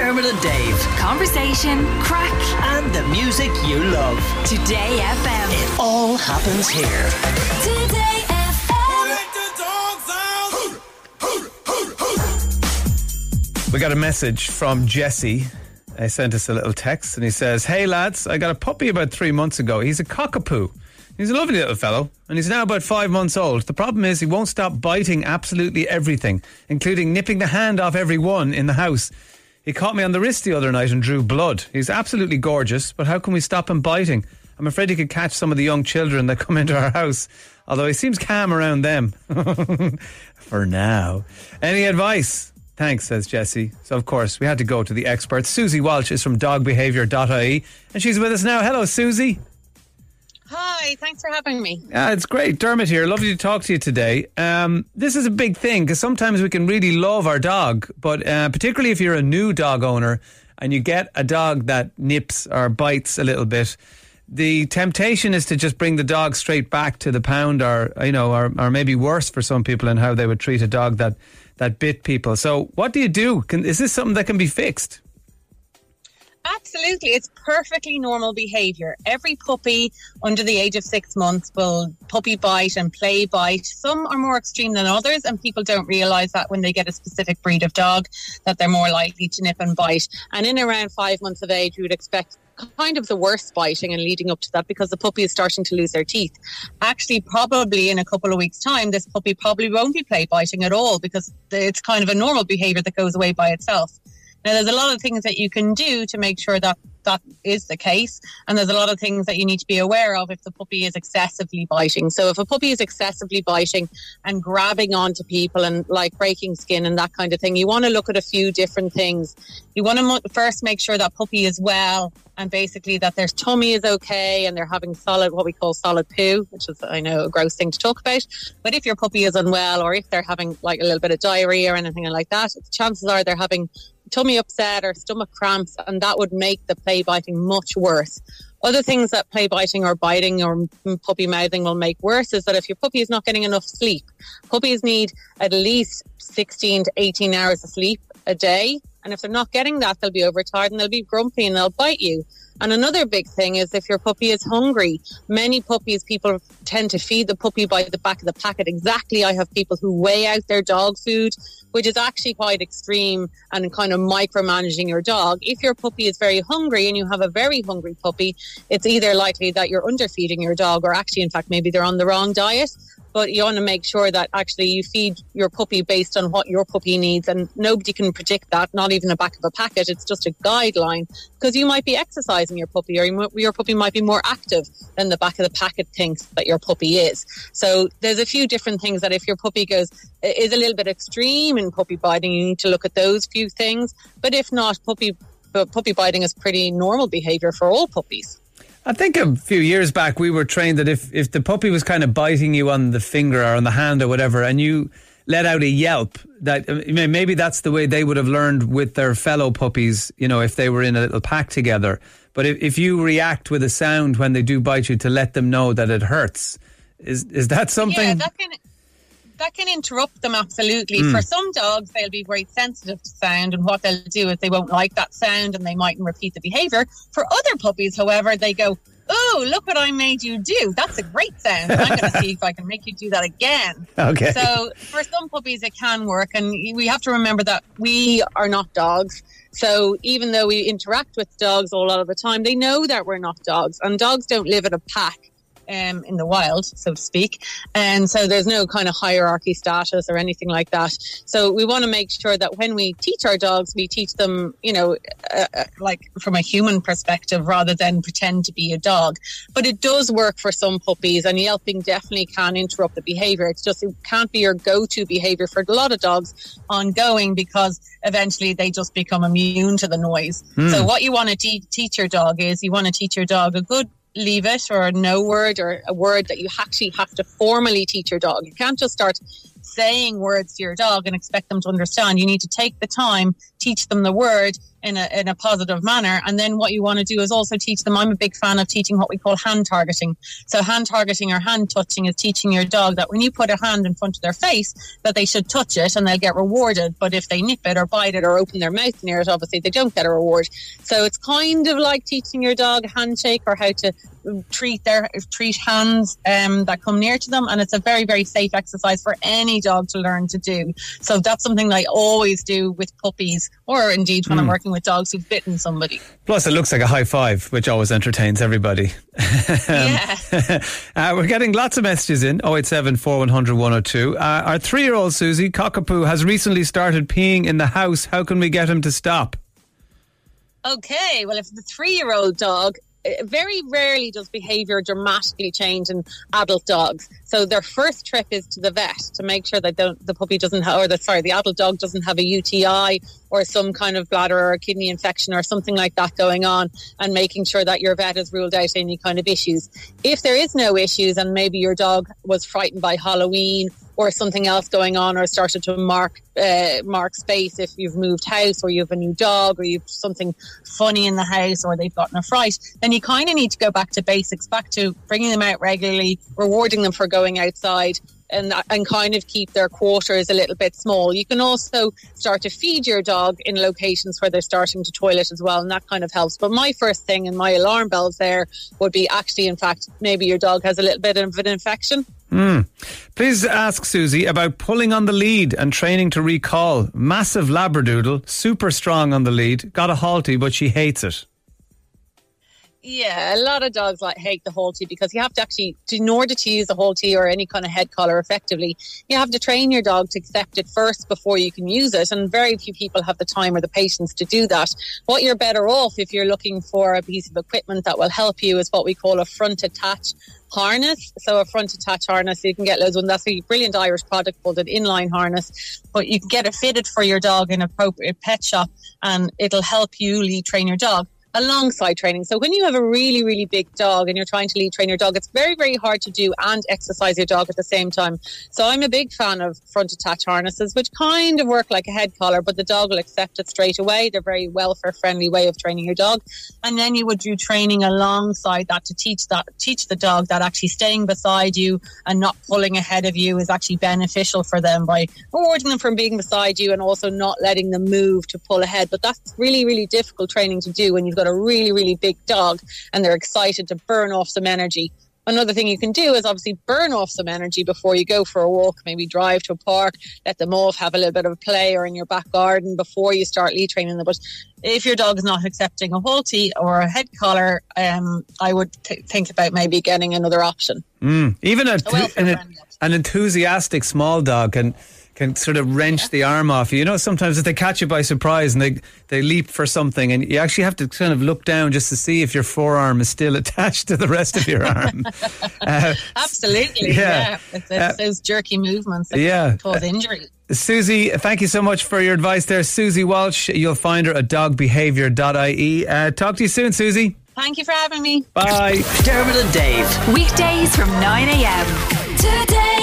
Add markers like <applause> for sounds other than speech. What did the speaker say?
Dermot and Dave. Conversation, crack, And the music you love. Today FM. It all happens here. Today FM. We got a message from Jesse. He sent us a little text and he says, Hey lads, I got a puppy about three months ago. He's a cockapoo. He's a lovely little fellow and he's now about five months old. The problem is he won't stop biting absolutely everything, including nipping the hand off everyone in the house. He caught me on the wrist the other night and drew blood. He's absolutely gorgeous, but how can we stop him biting? I'm afraid he could catch some of the young children that come into our house, although he seems calm around them. <laughs> For now. Any advice? Thanks, says Jesse. So, of course, we had to go to the expert. Susie Walsh is from dogbehaviour.ie, and she's with us now. Hello, Susie. Hi, thanks for having me. Yeah, it's great. Dermot here. Lovely to talk to you today. Um, this is a big thing because sometimes we can really love our dog, but uh, particularly if you're a new dog owner and you get a dog that nips or bites a little bit, the temptation is to just bring the dog straight back to the pound, or you know, or, or maybe worse for some people in how they would treat a dog that that bit people. So, what do you do? Can, is this something that can be fixed? Absolutely, it's perfectly normal behavior. Every puppy under the age of six months will puppy bite and play bite. Some are more extreme than others, and people don't realize that when they get a specific breed of dog, that they're more likely to nip and bite. And in around five months of age, we would expect kind of the worst biting and leading up to that because the puppy is starting to lose their teeth. Actually, probably in a couple of weeks' time, this puppy probably won't be play biting at all because it's kind of a normal behavior that goes away by itself. Now, there's a lot of things that you can do to make sure that that is the case. And there's a lot of things that you need to be aware of if the puppy is excessively biting. So if a puppy is excessively biting and grabbing onto people and like breaking skin and that kind of thing, you want to look at a few different things. You want to mo- first make sure that puppy is well and basically that their tummy is okay and they're having solid, what we call solid poo, which is, I know, a gross thing to talk about. But if your puppy is unwell or if they're having like a little bit of diarrhea or anything like that, chances are they're having tummy upset or stomach cramps, and that would make the play biting much worse. Other things that play biting or biting or puppy mouthing will make worse is that if your puppy is not getting enough sleep, puppies need at least 16 to 18 hours of sleep a day. And if they're not getting that, they'll be overtired and they'll be grumpy and they'll bite you. And another big thing is if your puppy is hungry, many puppies, people tend to feed the puppy by the back of the packet. Exactly. I have people who weigh out their dog food, which is actually quite extreme and kind of micromanaging your dog. If your puppy is very hungry and you have a very hungry puppy, it's either likely that you're underfeeding your dog or actually, in fact, maybe they're on the wrong diet but you want to make sure that actually you feed your puppy based on what your puppy needs and nobody can predict that not even the back of a packet. It's just a guideline because you might be exercising your puppy or you your puppy might be more active than the back of the packet thinks that your puppy is. So there's a few different things that if your puppy goes is a little bit extreme in puppy biting you need to look at those few things. But if not puppy but puppy biting is pretty normal behavior for all puppies I think a few years back we were trained that if, if the puppy was kind of biting you on the finger or on the hand or whatever, and you let out a yelp, that maybe that's the way they would have learned with their fellow puppies, you know, if they were in a little pack together. But if, if you react with a sound when they do bite you to let them know that it hurts, is is that something? Yeah, that that can interrupt them absolutely. Hmm. For some dogs, they'll be very sensitive to sound, and what they'll do is they won't like that sound and they mightn't repeat the behavior. For other puppies, however, they go, "Oh, look what I made you do! That's a great sound. I'm going to see if I can make you do that again." <laughs> okay. So for some puppies, it can work, and we have to remember that we are not dogs. So even though we interact with dogs a lot of the time, they know that we're not dogs, and dogs don't live in a pack. Um, in the wild, so to speak. And so there's no kind of hierarchy status or anything like that. So we want to make sure that when we teach our dogs, we teach them, you know, uh, uh, like from a human perspective rather than pretend to be a dog. But it does work for some puppies, and yelping definitely can interrupt the behavior. It's just it can't be your go to behavior for a lot of dogs ongoing because eventually they just become immune to the noise. So, what you want to te- teach your dog is you want to teach your dog a good leave it or a no word or a word that you actually have to formally teach your dog. You can't just start saying words to your dog and expect them to understand. You need to take the time, teach them the word in a, in a positive manner. And then what you want to do is also teach them. I'm a big fan of teaching what we call hand targeting. So hand targeting or hand touching is teaching your dog that when you put a hand in front of their face, that they should touch it and they'll get rewarded. But if they nip it or bite it or open their mouth near it, obviously they don't get a reward. So it's kind of like teaching your dog a handshake or how to treat their treat hands um, that come near to them and it's a very very safe exercise for any dog to learn to do so that's something I always do with puppies or indeed when I'm working with dogs who've bitten somebody Plus, it looks like a high five, which always entertains everybody. <laughs> yeah <laughs> Uh, we're getting lots of messages in 087 4100 102. Uh, our three year old Susie, Cockapoo, has recently started peeing in the house. How can we get him to stop? Okay, well, if the three year old dog very rarely does behavior dramatically change in adult dogs. So their first trip is to the vet to make sure that the, puppy doesn't have, or the sorry, the adult dog doesn't have a UTI or some kind of bladder or kidney infection or something like that going on, and making sure that your vet has ruled out any kind of issues. If there is no issues, and maybe your dog was frightened by Halloween or something else going on or started to mark uh, mark space if you've moved house or you have a new dog or you've something funny in the house or they've gotten a fright then you kind of need to go back to basics back to bringing them out regularly rewarding them for going outside and, and kind of keep their quarters a little bit small. You can also start to feed your dog in locations where they're starting to toilet as well, and that kind of helps. But my first thing and my alarm bells there would be actually, in fact, maybe your dog has a little bit of an infection. Hmm. Please ask Susie about pulling on the lead and training to recall. Massive Labradoodle, super strong on the lead, got a Halti, but she hates it. Yeah, a lot of dogs like hate the Halti because you have to actually, in order to use the Halti or any kind of head collar effectively, you have to train your dog to accept it first before you can use it. And very few people have the time or the patience to do that. What you're better off if you're looking for a piece of equipment that will help you is what we call a front attach harness. So a front attach harness, you can get loads of. That's a brilliant Irish product called an inline harness, but you can get it fitted for your dog in an appropriate pet shop and it'll help you lead train your dog alongside training. So when you have a really, really big dog and you're trying to lead train your dog, it's very, very hard to do and exercise your dog at the same time. So I'm a big fan of front attach harnesses, which kind of work like a head collar, but the dog will accept it straight away. They're very welfare friendly way of training your dog. And then you would do training alongside that to teach that teach the dog that actually staying beside you and not pulling ahead of you is actually beneficial for them by rewarding them from being beside you and also not letting them move to pull ahead. But that's really, really difficult training to do when you've got a really, really big dog and they're excited to burn off some energy. Another thing you can do is obviously burn off some energy before you go for a walk. Maybe drive to a park, let them off, have a little bit of a play, or in your back garden before you start lead training them. But if your dog is not accepting a Halti or a head collar, um, I would th- think about maybe getting another option. Even a, A an, an enthusiastic small dog can can sort of wrench the arm off you. You know, sometimes if they catch you by surprise and they they leap for something, and you actually have to kind of look down just to see if your forearm is still <laughs> attached to the rest of your arm. <laughs> uh, Absolutely, Yeah. yeah. It's, Uh, those jerky movements that yeah. can cause injury. Susie, thank you so much for your advice there. Susie Walsh, you'll find her at dogbehaviour.ie. Uh, talk to you soon, Susie. Thank you for having me. Bye. Dermot and Dave. Weekdays from 9 a.m. Today